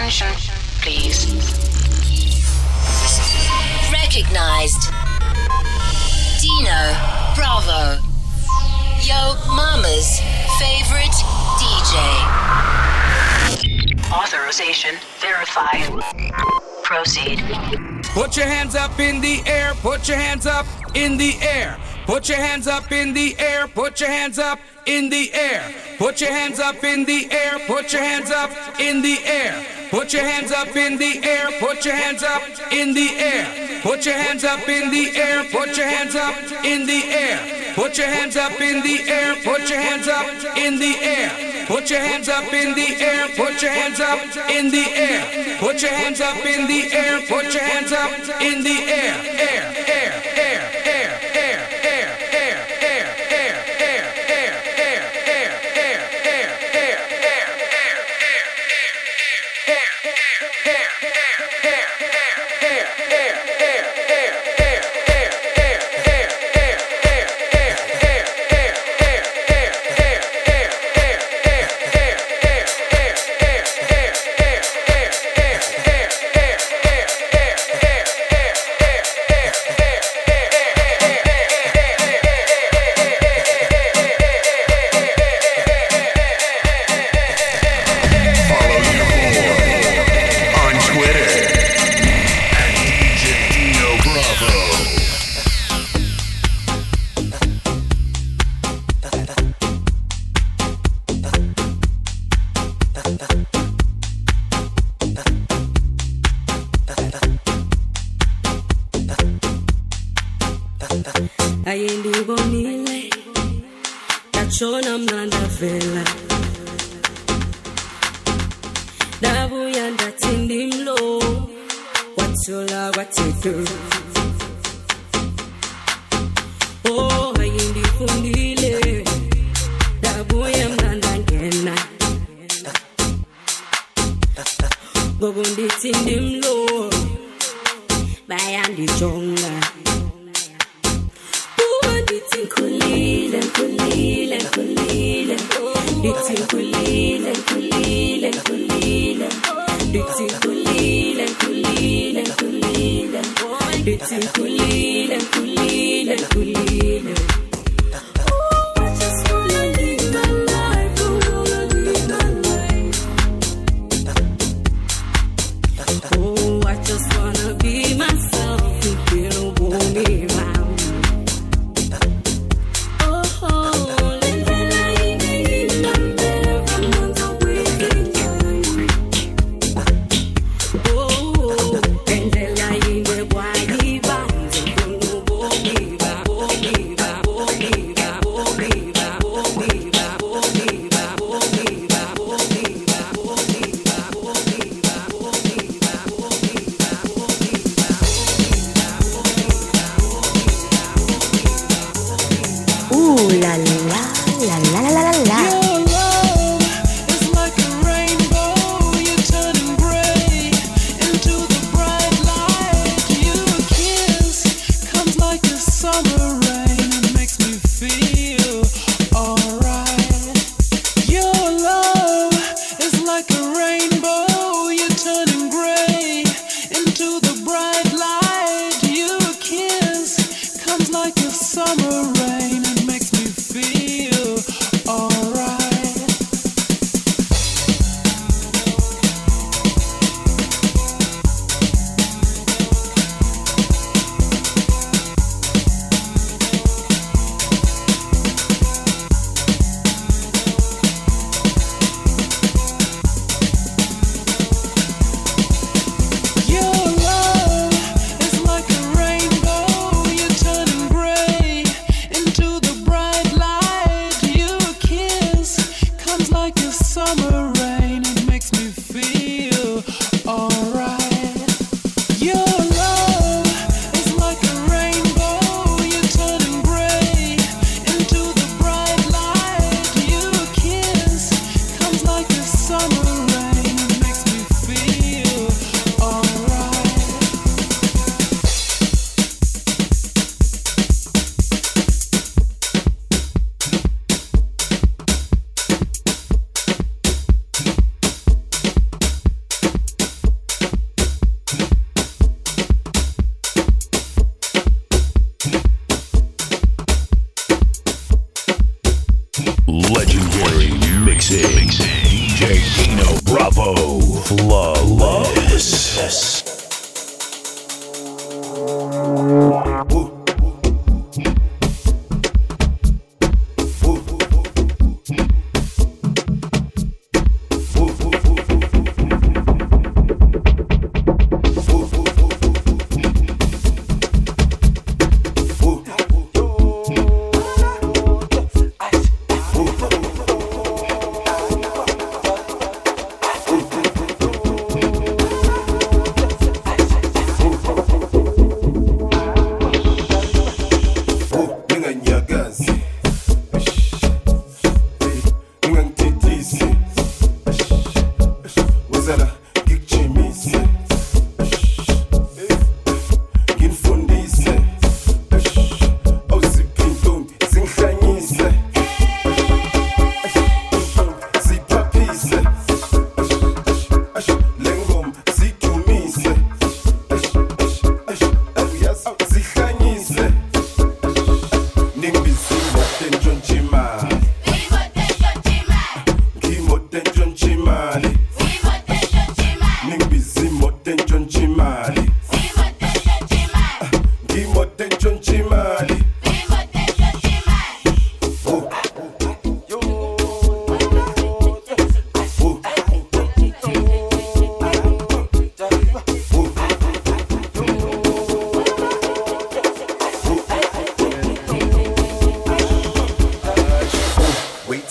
attention, please. Recognized. Dino Bravo. Yo Mama's favorite DJ. Authorization verified. Proceed. Put your hands up in the air, put your hands up in the air. Put your hands up in the air, put your hands up in the air. Put your hands up in the air, put your hands up in the air. Put your hands up in the air, put your hands up in the air. Put your hands up in the air, put your hands up in the air. Put your hands up in the air, put your hands up in the air. Put your hands up in the air, put your hands up in the air. Put your hands up in the air, put your hands up in the air. Air, air, so la do? oh ayindifundile dabuye mnanda ngena ngoku ndithi ndimlo bayandijonga la la la la la.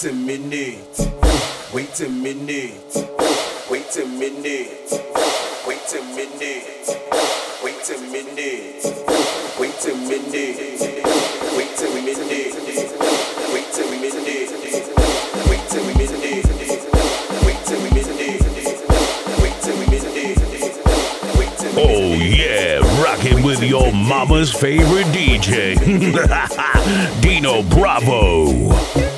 Wait a minute. Wait a minute. Wait a minute. Wait a minute. Wait a minute. Wait a minute. Wait a minute. Wait a minute. Wait a minute. Wait a minute. Oh yeah, rocking with your mama's favorite DJ, Dino Bravo.